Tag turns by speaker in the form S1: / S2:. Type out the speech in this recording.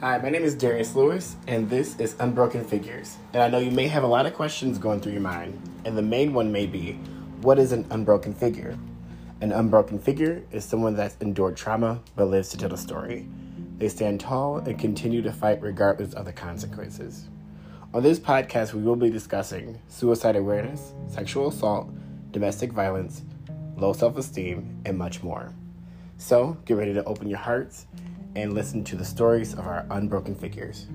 S1: Hi, my name is Darius Lewis, and this is Unbroken Figures. And I know you may have a lot of questions going through your mind, and the main one may be what is an unbroken figure? An unbroken figure is someone that's endured trauma but lives to tell the story. They stand tall and continue to fight regardless of the consequences. On this podcast, we will be discussing suicide awareness, sexual assault, domestic violence, low self esteem, and much more. So, get ready to open your hearts and listen to the stories of our unbroken figures.